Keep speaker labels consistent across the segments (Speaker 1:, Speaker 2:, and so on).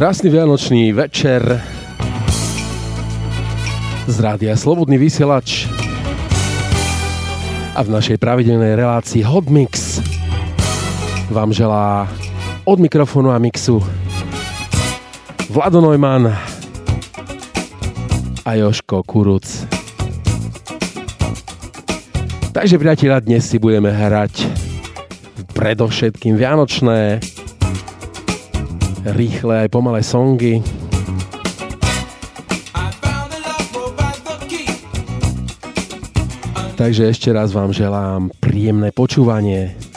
Speaker 1: Krásny vianočný večer z rádia Slobodný vysielač a v našej pravidelnej relácii Hot Mix vám želá od mikrofónu a mixu Vlado Neumann a Joško Kuruc. Takže priatelia, dnes si budeme hrať predovšetkým vianočné rýchle aj pomalé songy. Takže ešte raz vám želám príjemné počúvanie.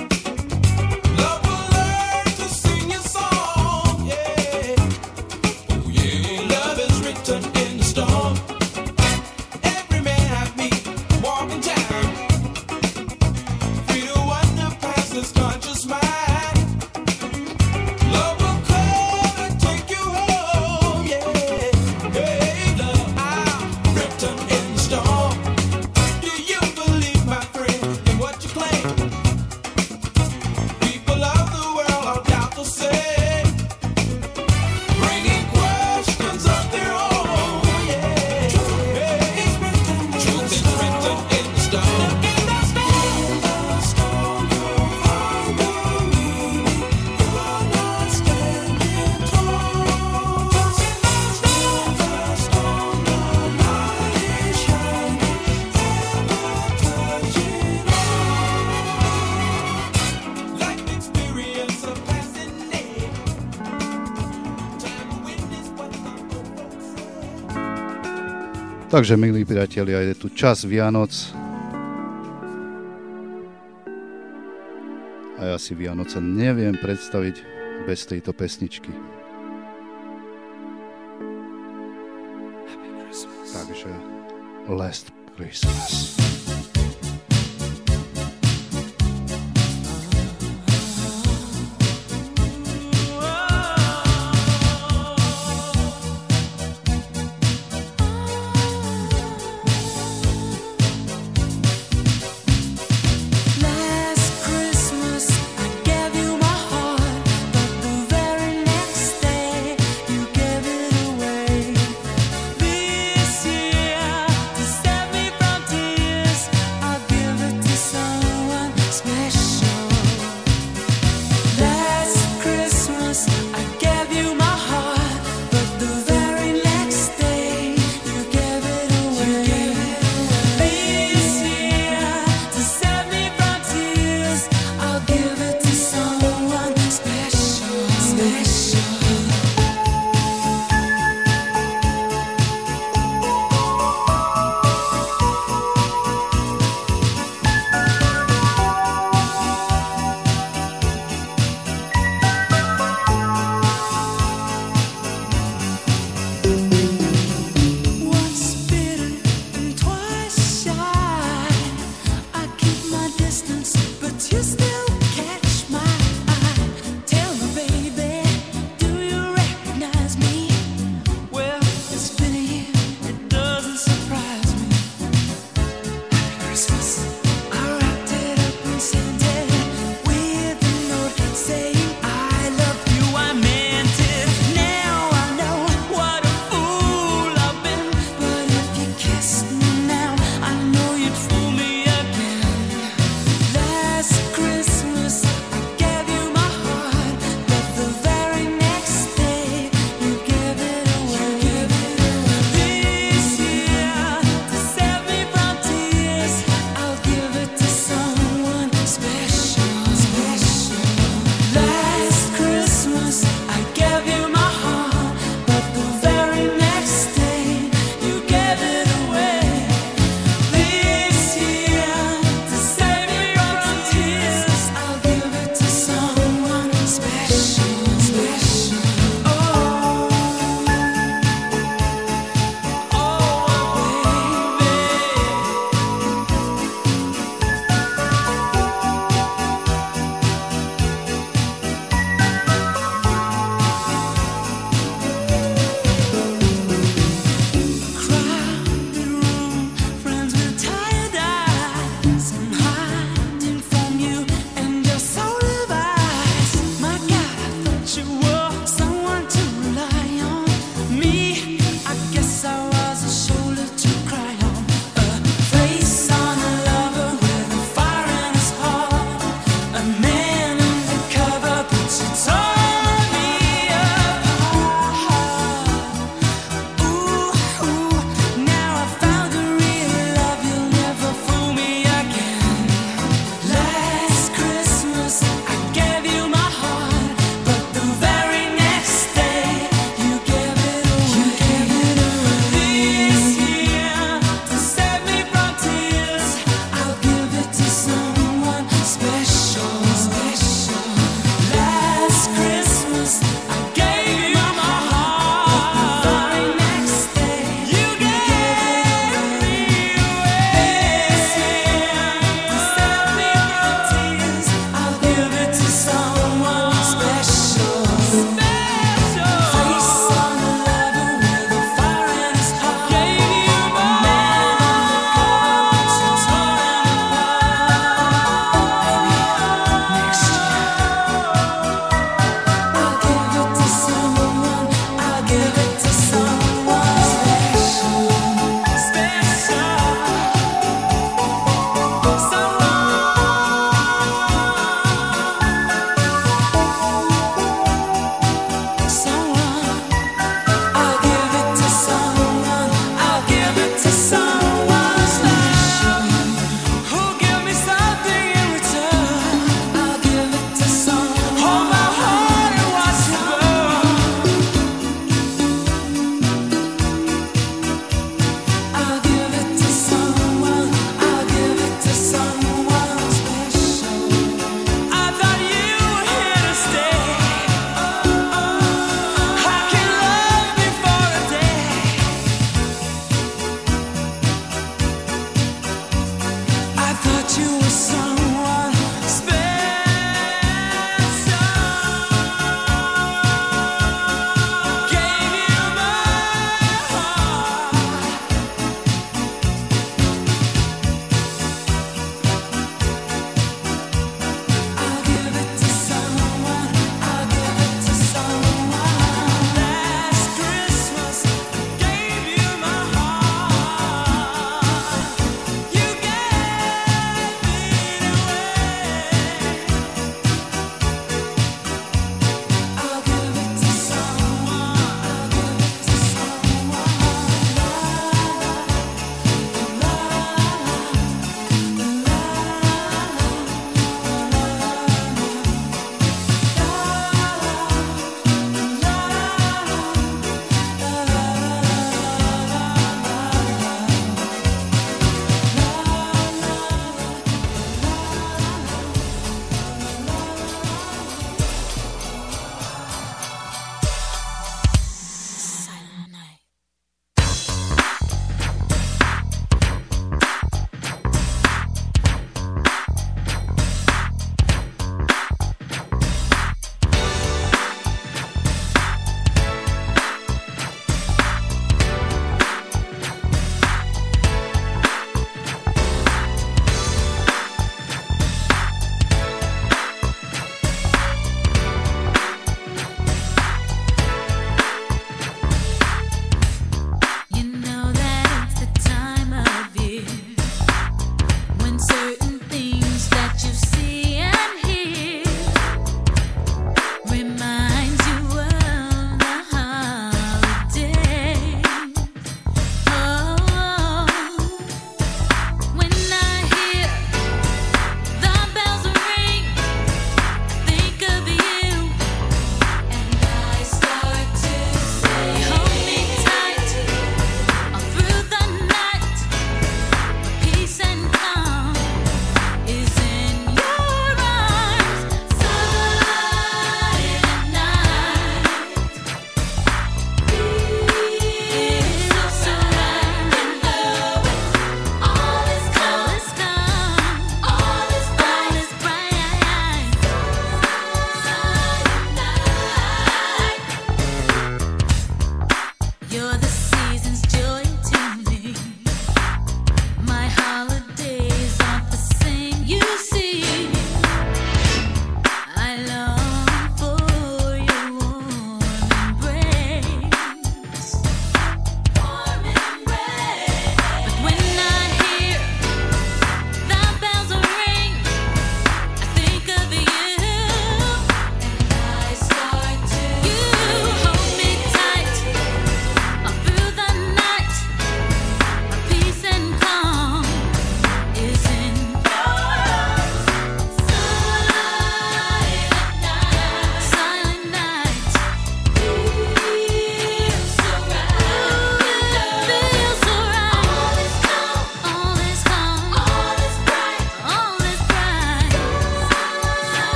Speaker 2: Takže, milí priatelia, je tu čas Vianoc. A ja si Vianoce neviem predstaviť bez tejto pesničky. Takže, Last Christmas.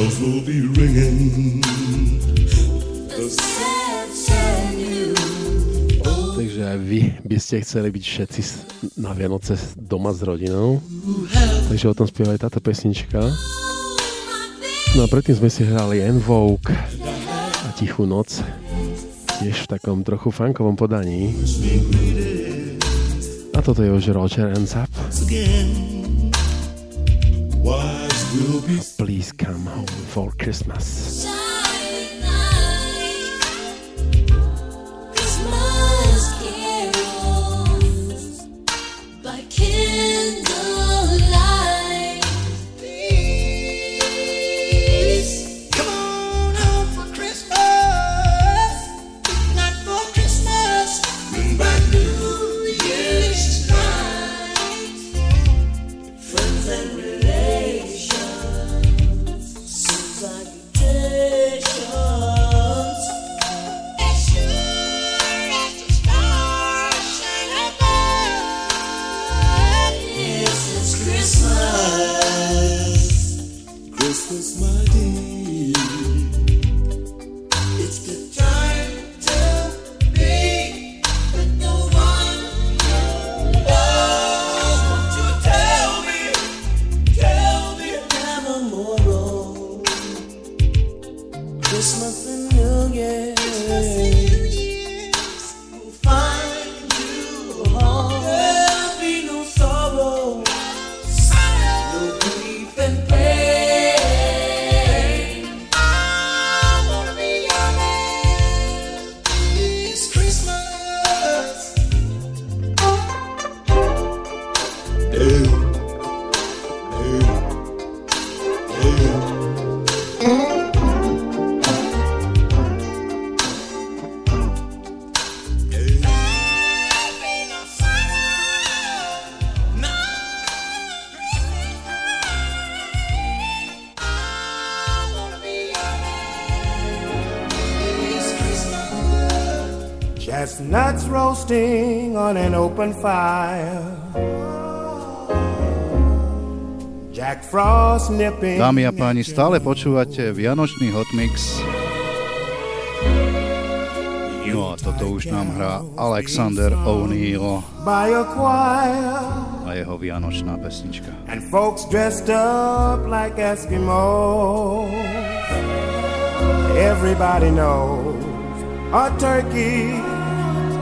Speaker 3: Will be ringing. Takže aj vy by ste chceli byť všetci na Vianoce doma s rodinou. Takže o tom spieva aj táto pesnička. No a predtým sme si hrali Envoke a Tichú noc. Tiež v takom trochu funkovom podaní. A toto je už Roger and Zap. Please come home for Christmas.
Speaker 4: Open fire. Jack Frost nipping. Dámy a páni, stále počúvate Vianočný Hot Mix. No a toto už nám hrá Alexander O'Neill a jeho Vianočná pesnička. And folks dressed up like Eskimos Everybody knows a turkey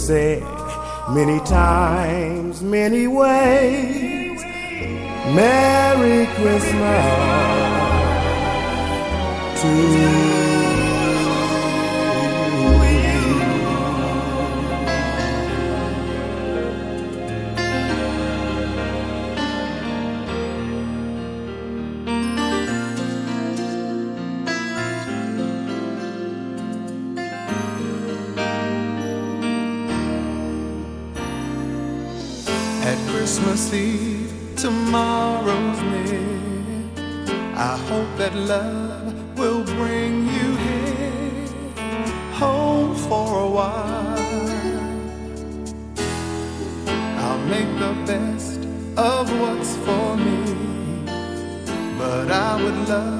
Speaker 4: Said many times, many ways. Merry Christmas to you.
Speaker 5: Of what's for me, but I would love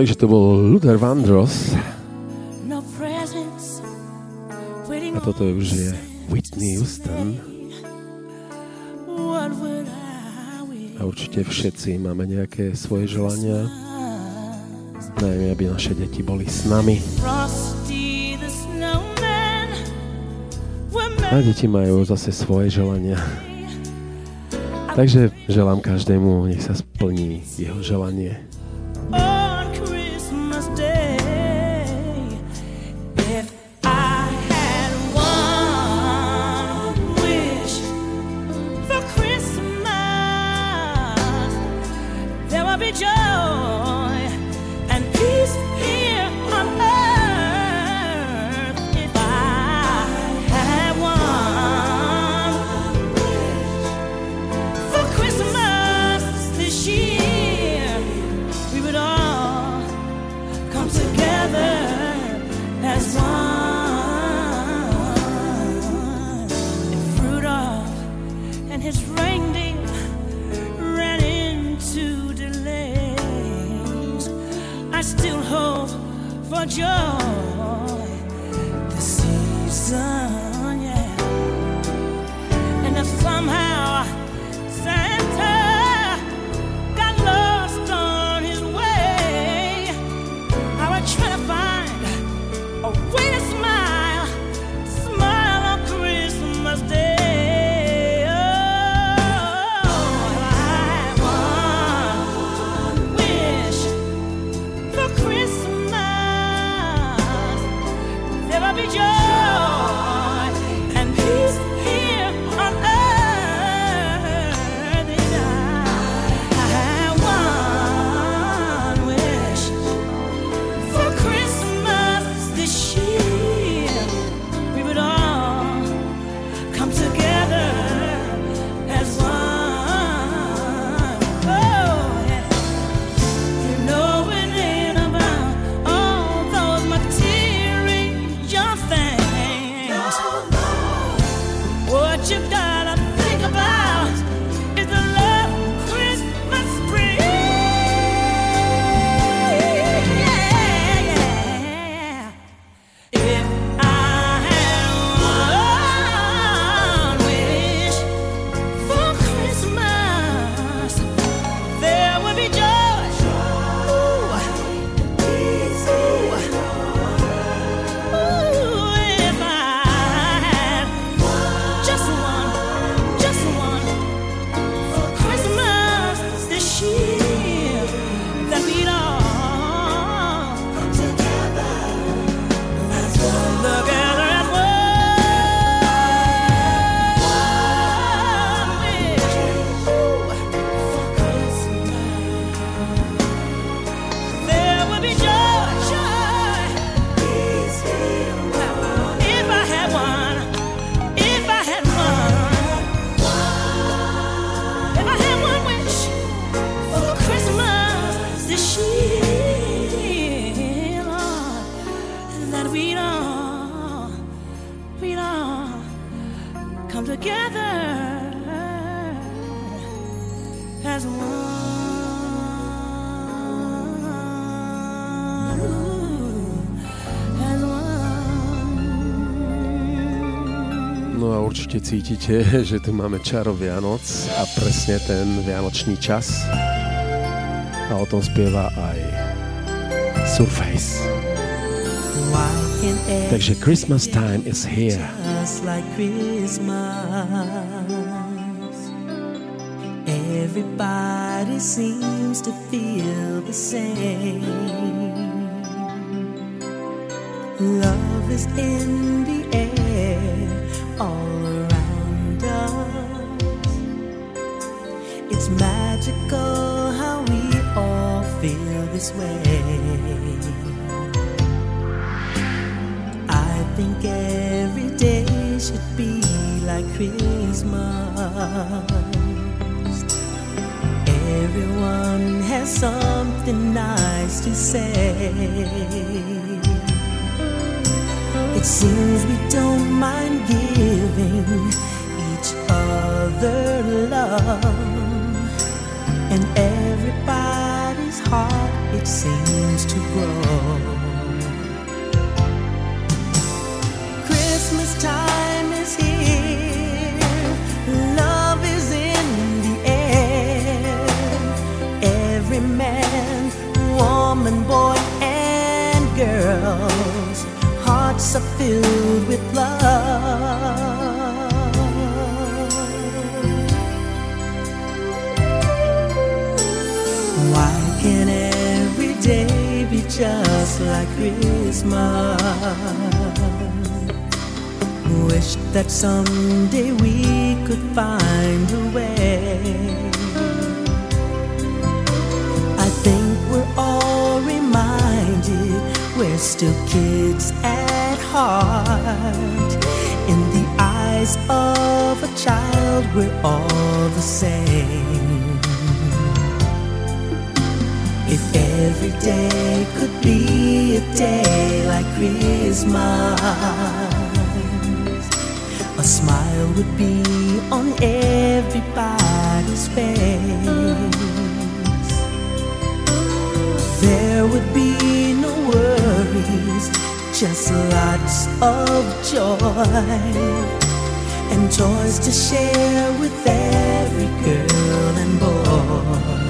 Speaker 3: Takže to bol Luther Vandross. A toto už je Whitney Houston. A určite všetci máme nejaké svoje želania. Najmä, aby naše deti boli s nami. A deti majú zase svoje želania. Takže želám každému, nech sa splní jeho želanie. Cítite, že tu máme čaro Vianoc a presne ten vianočný čas. A o tom spieva aj Surface. Takže Christmas time is here.
Speaker 2: just like Christmas. Everybody seems to feel the same. Love is in magical how we all feel this way. I think every day should be like Christmas. Everyone has something nice to say. It seems we don't mind giving each other love, and everybody's heart it seems to grow. Christmas time is here. Love is in the air. Every man, woman, boy, and girls, hearts are filled with love. Just like Christmas? Wish that someday we could find a way. I think we're all reminded we're still kids at heart. In the eyes of a child, we're all the same. If every day could be a day like Christmas, a smile would be on everybody's face. There would be no worries, just lots of joy and toys to share with every girl and boy.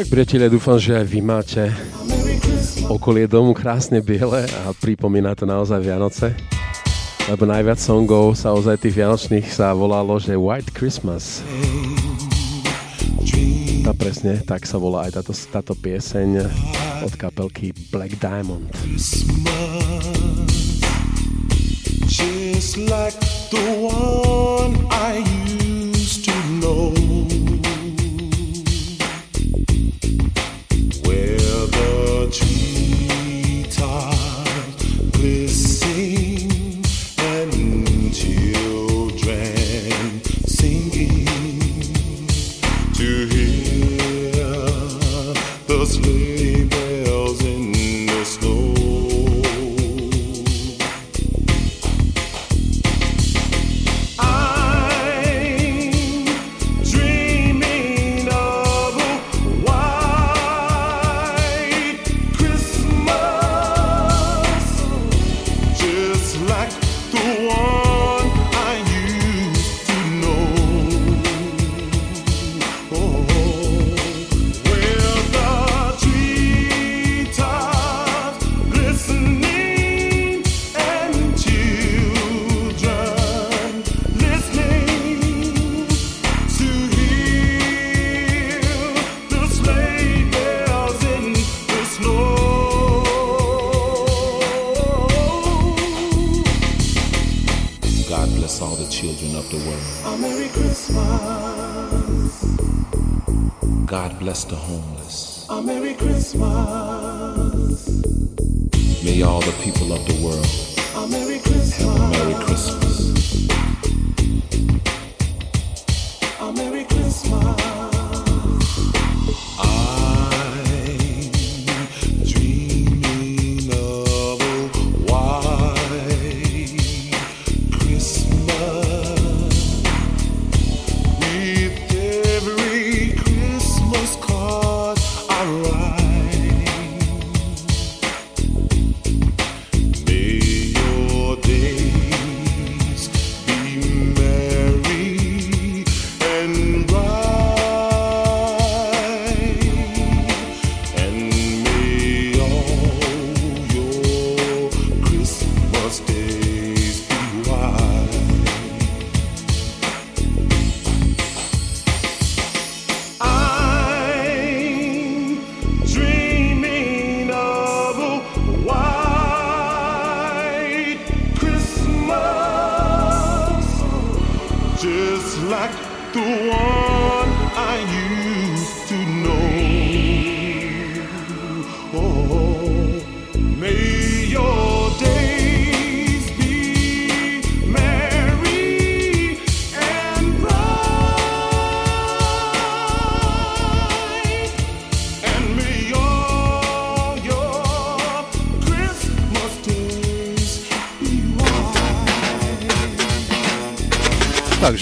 Speaker 3: Tak priatelia, dúfam, že aj vy máte okolie domu krásne biele a pripomína to naozaj Vianoce. Lebo najviac songov sa ozaj tých vianočných sa volalo, že White Christmas. Tá presne, tak sa volá aj táto, táto pieseň od kapelky Black Diamond.
Speaker 6: Just like the one I used to know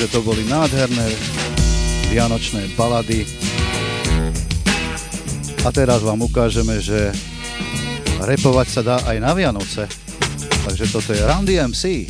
Speaker 6: To
Speaker 7: boli nádherné vianočné balady. A teraz vám ukážeme, že repovať sa dá aj na Vianoce. Takže toto je Randy MC.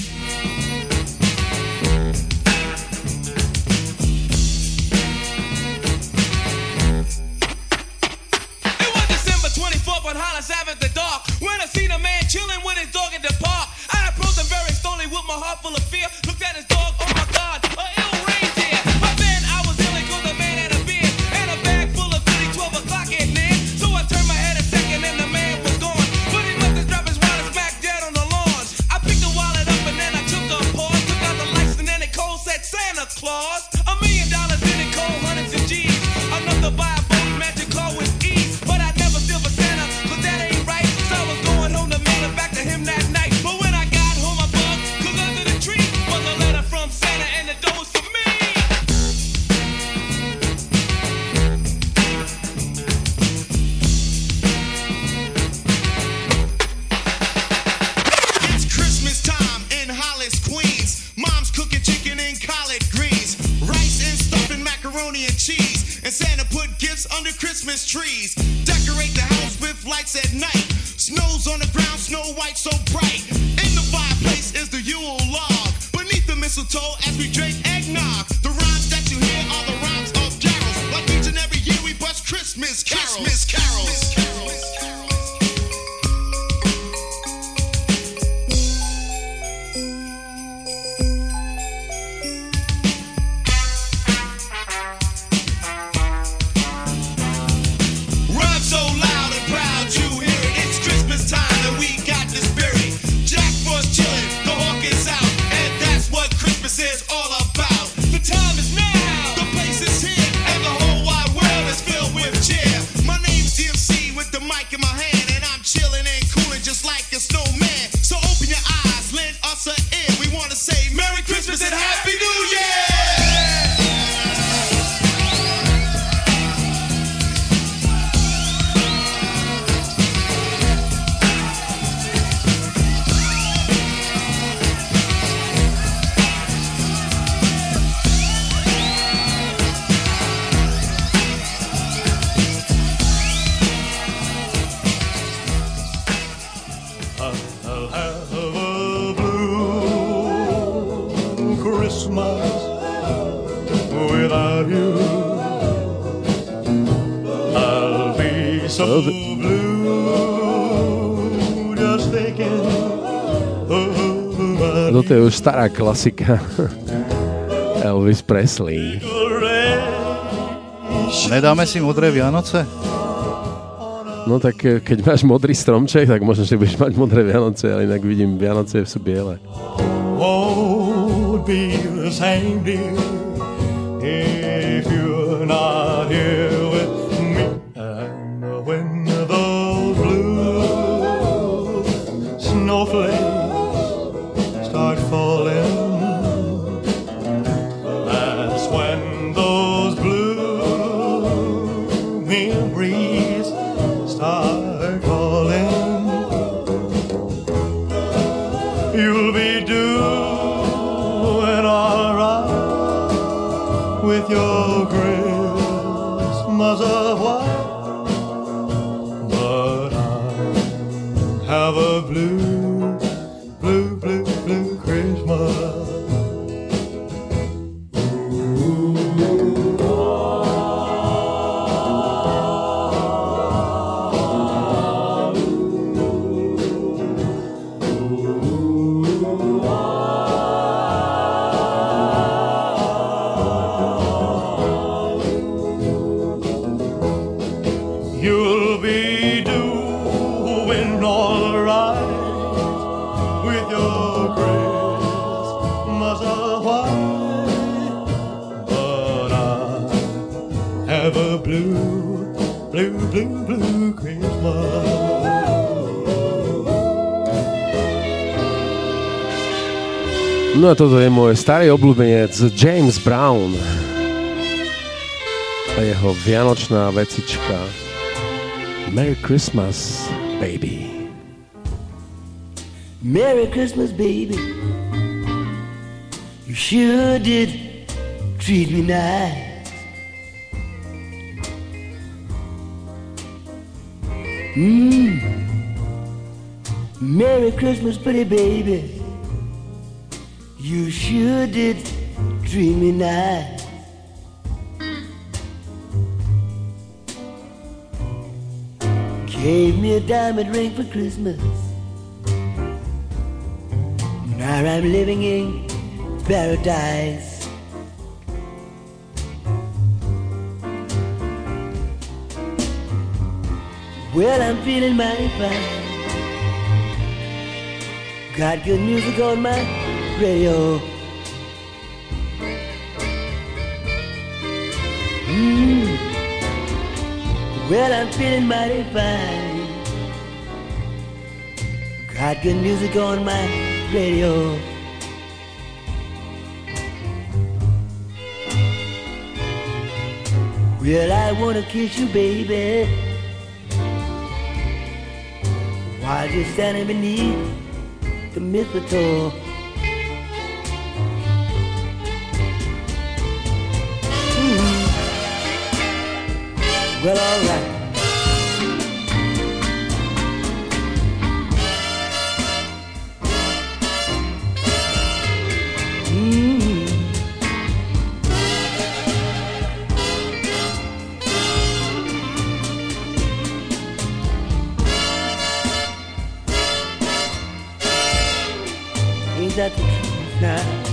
Speaker 6: Stará klasika. Elvis Presley.
Speaker 7: Nedáme si modré Vianoce?
Speaker 6: No tak eh, keď máš modrý stromček, tak možno, že budeš mať modré Vianoce, ale inak vidím, Vianoce sú biele. Won't No a toto je môj starý obľúbenec James Brown a jeho vianočná vecička Merry Christmas, baby.
Speaker 8: Merry Christmas, baby. You sure did treat me nice. Mmm. Merry Christmas, pretty baby. You sure did treat me nice. Gave me a diamond ring for Christmas. Now I'm living in paradise. Well, I'm feeling mighty fine. Got good music on my radio. Mm. Well, I'm feeling mighty fine. Got good music on my radio. Well, I wanna kiss you, baby. While you're standing beneath the mistletoe. Mm. Well, alright. That the truth now?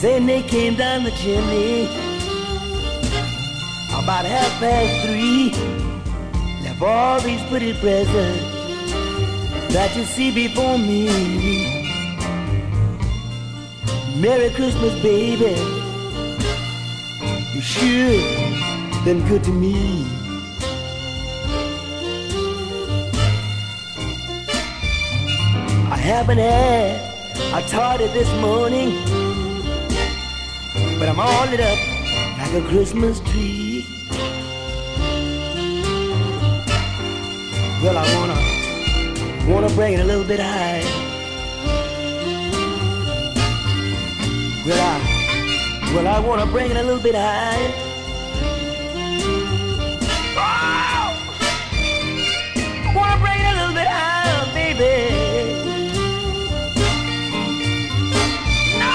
Speaker 8: Then they came down the chimney about half past three. Left all these pretty presents that you see before me. Merry Christmas, baby. You sure been good to me. I haven't had a tardy this morning, but I'm all lit up like a Christmas tree. Well, I wanna, wanna bring it a little bit high. Well, I, well, I wanna bring it a little bit high. Oh! Wanna bring it a little bit higher, baby. No!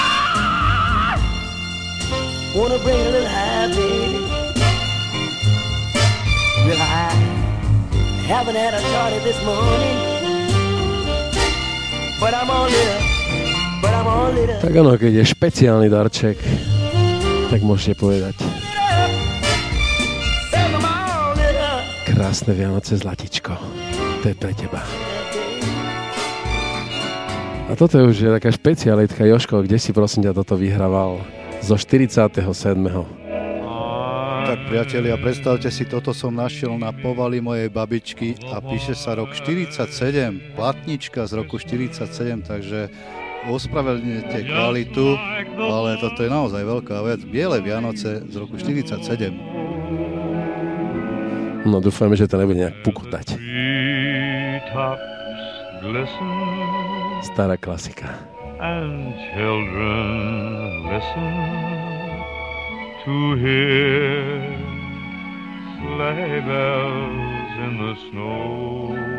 Speaker 8: Wanna bring it a little higher, baby. Well, I haven't had a party this morning, but I'm all lit
Speaker 3: Tak ono, keď je špeciálny darček, tak môžete povedať krásne Vianoce zlatičko. To je pre teba. A toto je už taká špecialitka. Joško, kde si prosím ťa toto vyhrával? Zo 47.
Speaker 7: Tak priatelia, predstavte si, toto som našiel na povali mojej babičky a píše sa rok 47, platnička z roku 47, takže ospravedlňujete kvalitu, ale toto je naozaj veľká vec. Biele Vianoce z roku 47.
Speaker 3: No dúfajme, že to nebude nejak pukotať. Stará klasika.
Speaker 9: and children listen to hear sleigh bells in the snow.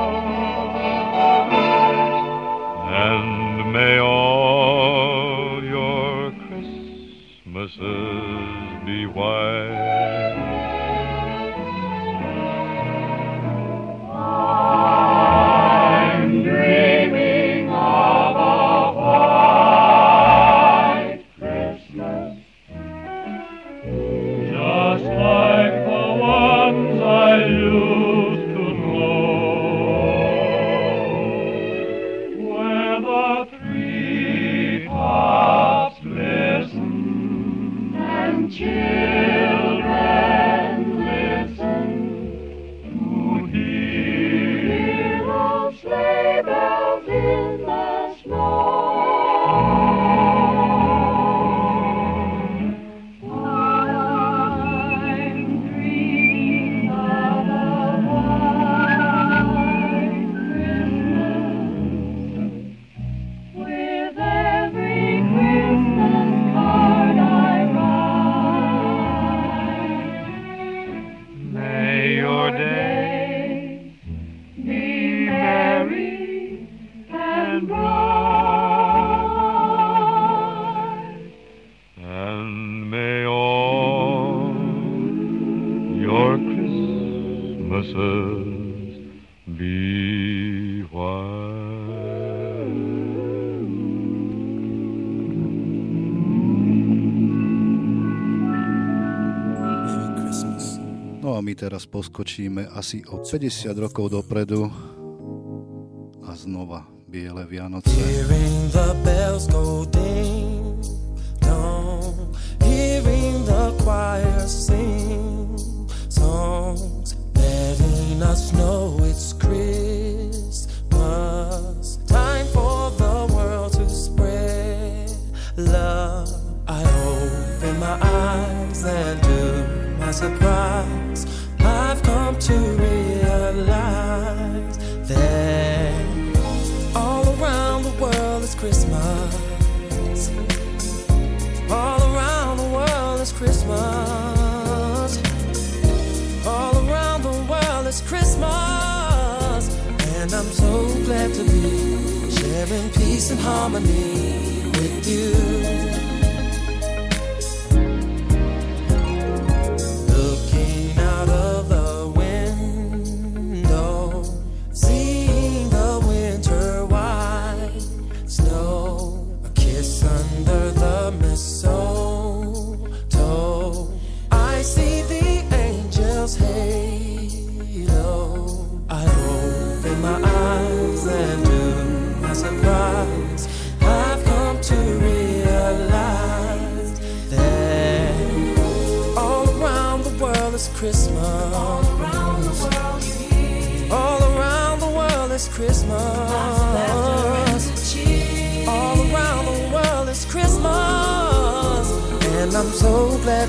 Speaker 9: may all your Christmases be white.
Speaker 7: Teraz poskočíme asi o 50 rokov dopredu
Speaker 10: to realize that all around the world is Christmas. All around the world is Christmas. All around the world is Christmas. And I'm so glad to be sharing peace and harmony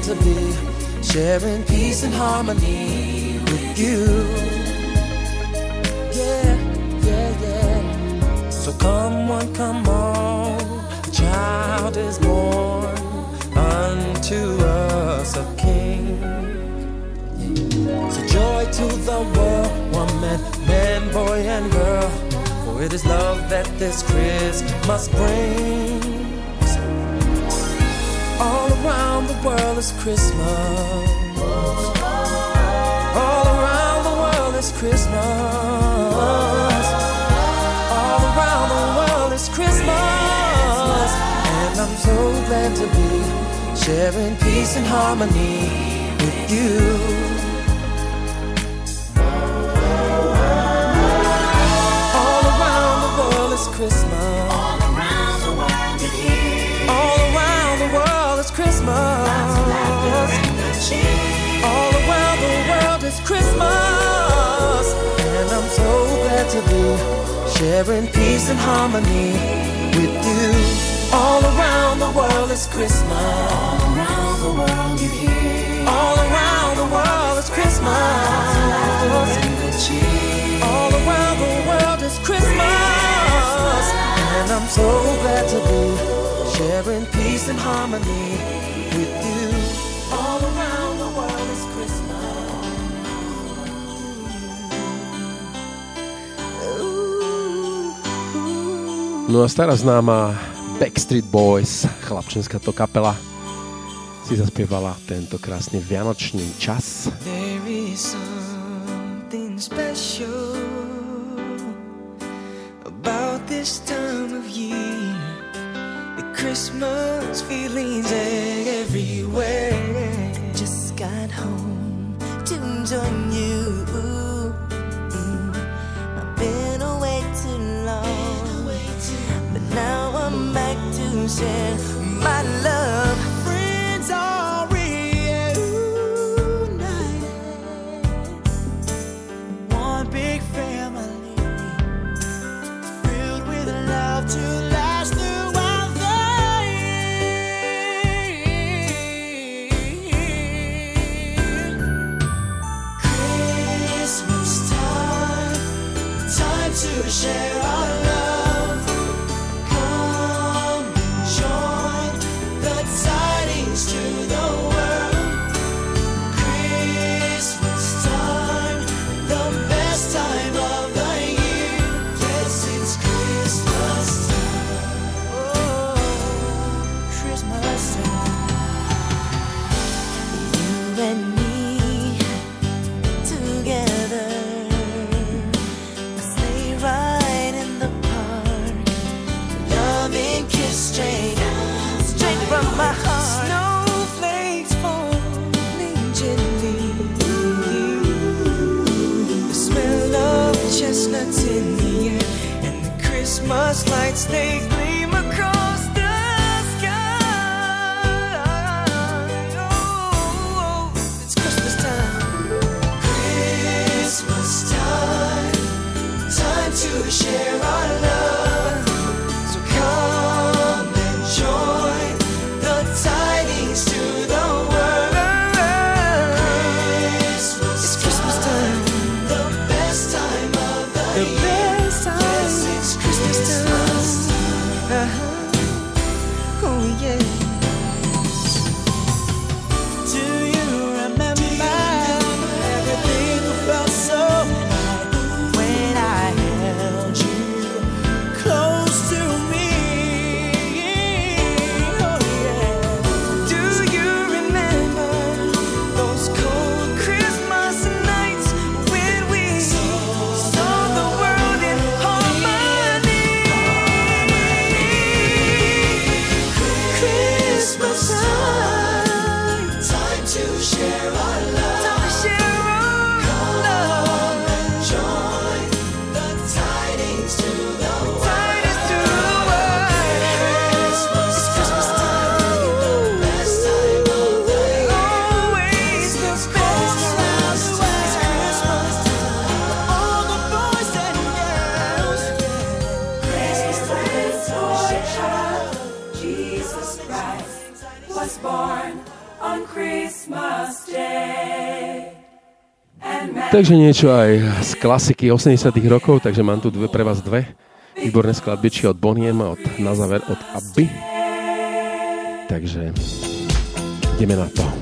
Speaker 10: to be sharing peace and harmony with you. Yeah, yeah, yeah. So come on, come on. A child is born unto us a king. So joy to the world, woman, man, boy, and girl. For it is love that this Christmas brings. Around the world is Christmas. All around the world is Christmas. All around the world is Christmas. And I'm so glad to be sharing peace and harmony with you. Glad to be sharing peace and harmony with you. All around the world is Christmas. All around the world you hear. All around the world is Christmas. All around the world is Christmas. And I'm so glad to be sharing peace and harmony with you.
Speaker 3: No a stará známa Backstreet Boys, chlapčenská to kapela, si zaspievala tento krásny vianočný čas.
Speaker 10: There is share
Speaker 2: must lights they
Speaker 11: Takže niečo aj z klasiky 80 rokov, takže mám tu dve, pre vás dve výborné skladbičky od Boniem a od, na záver od Abby. Takže ideme na to.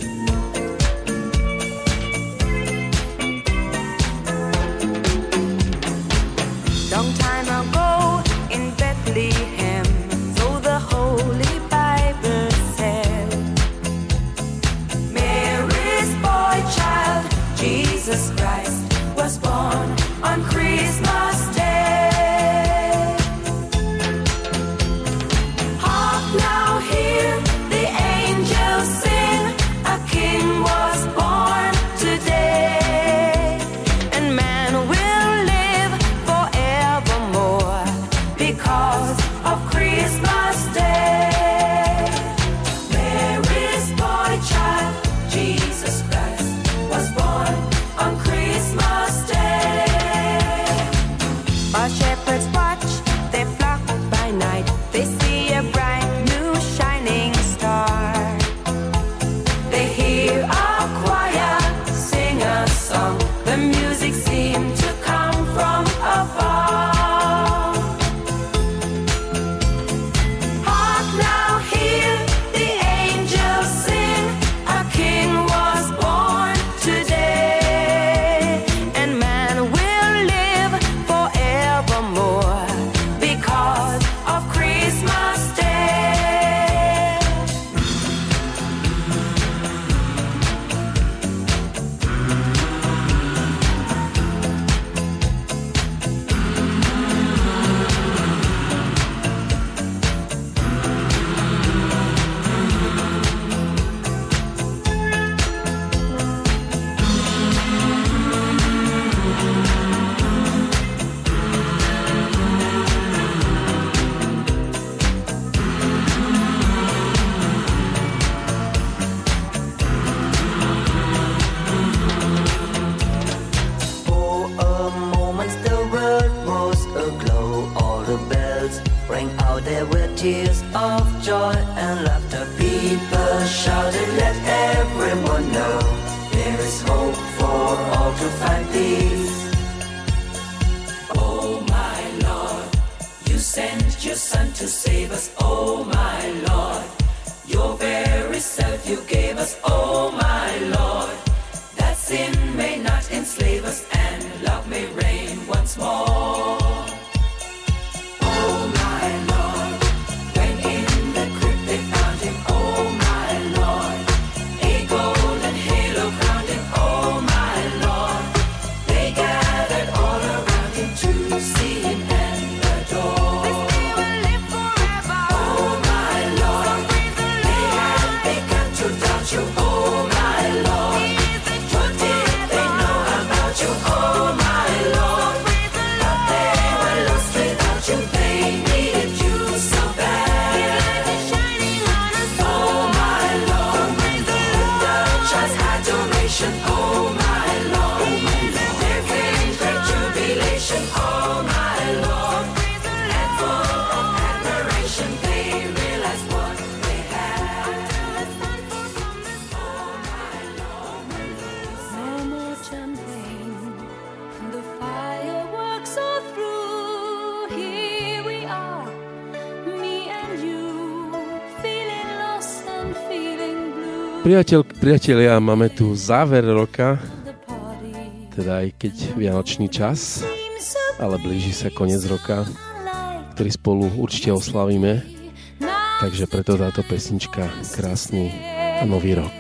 Speaker 12: Priateľ, priatelia, máme tu záver roka, teda aj keď vianočný čas, ale blíži sa koniec roka, ktorý spolu určite oslavíme, takže preto táto pesnička Krásny nový rok.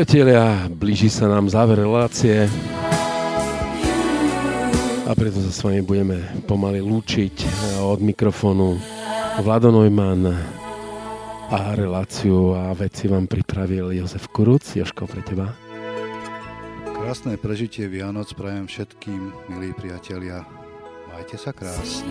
Speaker 12: Priatelia, blíži sa nám záver relácie a preto sa s vami budeme pomaly lúčiť eh, od mikrofónu Vlado Neumann a reláciu a veci vám pripravil Jozef Kuruc. Joško, pre teba.
Speaker 13: Krásne prežitie Vianoc prajem všetkým, milí priatelia. Majte sa krásne.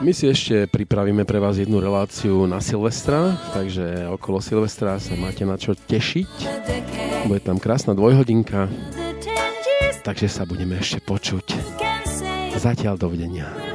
Speaker 12: My si ešte pripravíme pre vás jednu reláciu na Silvestra, takže okolo Silvestra sa máte na čo tešiť. Bude tam krásna dvojhodinka, takže sa budeme ešte počuť. Zatiaľ dovidenia.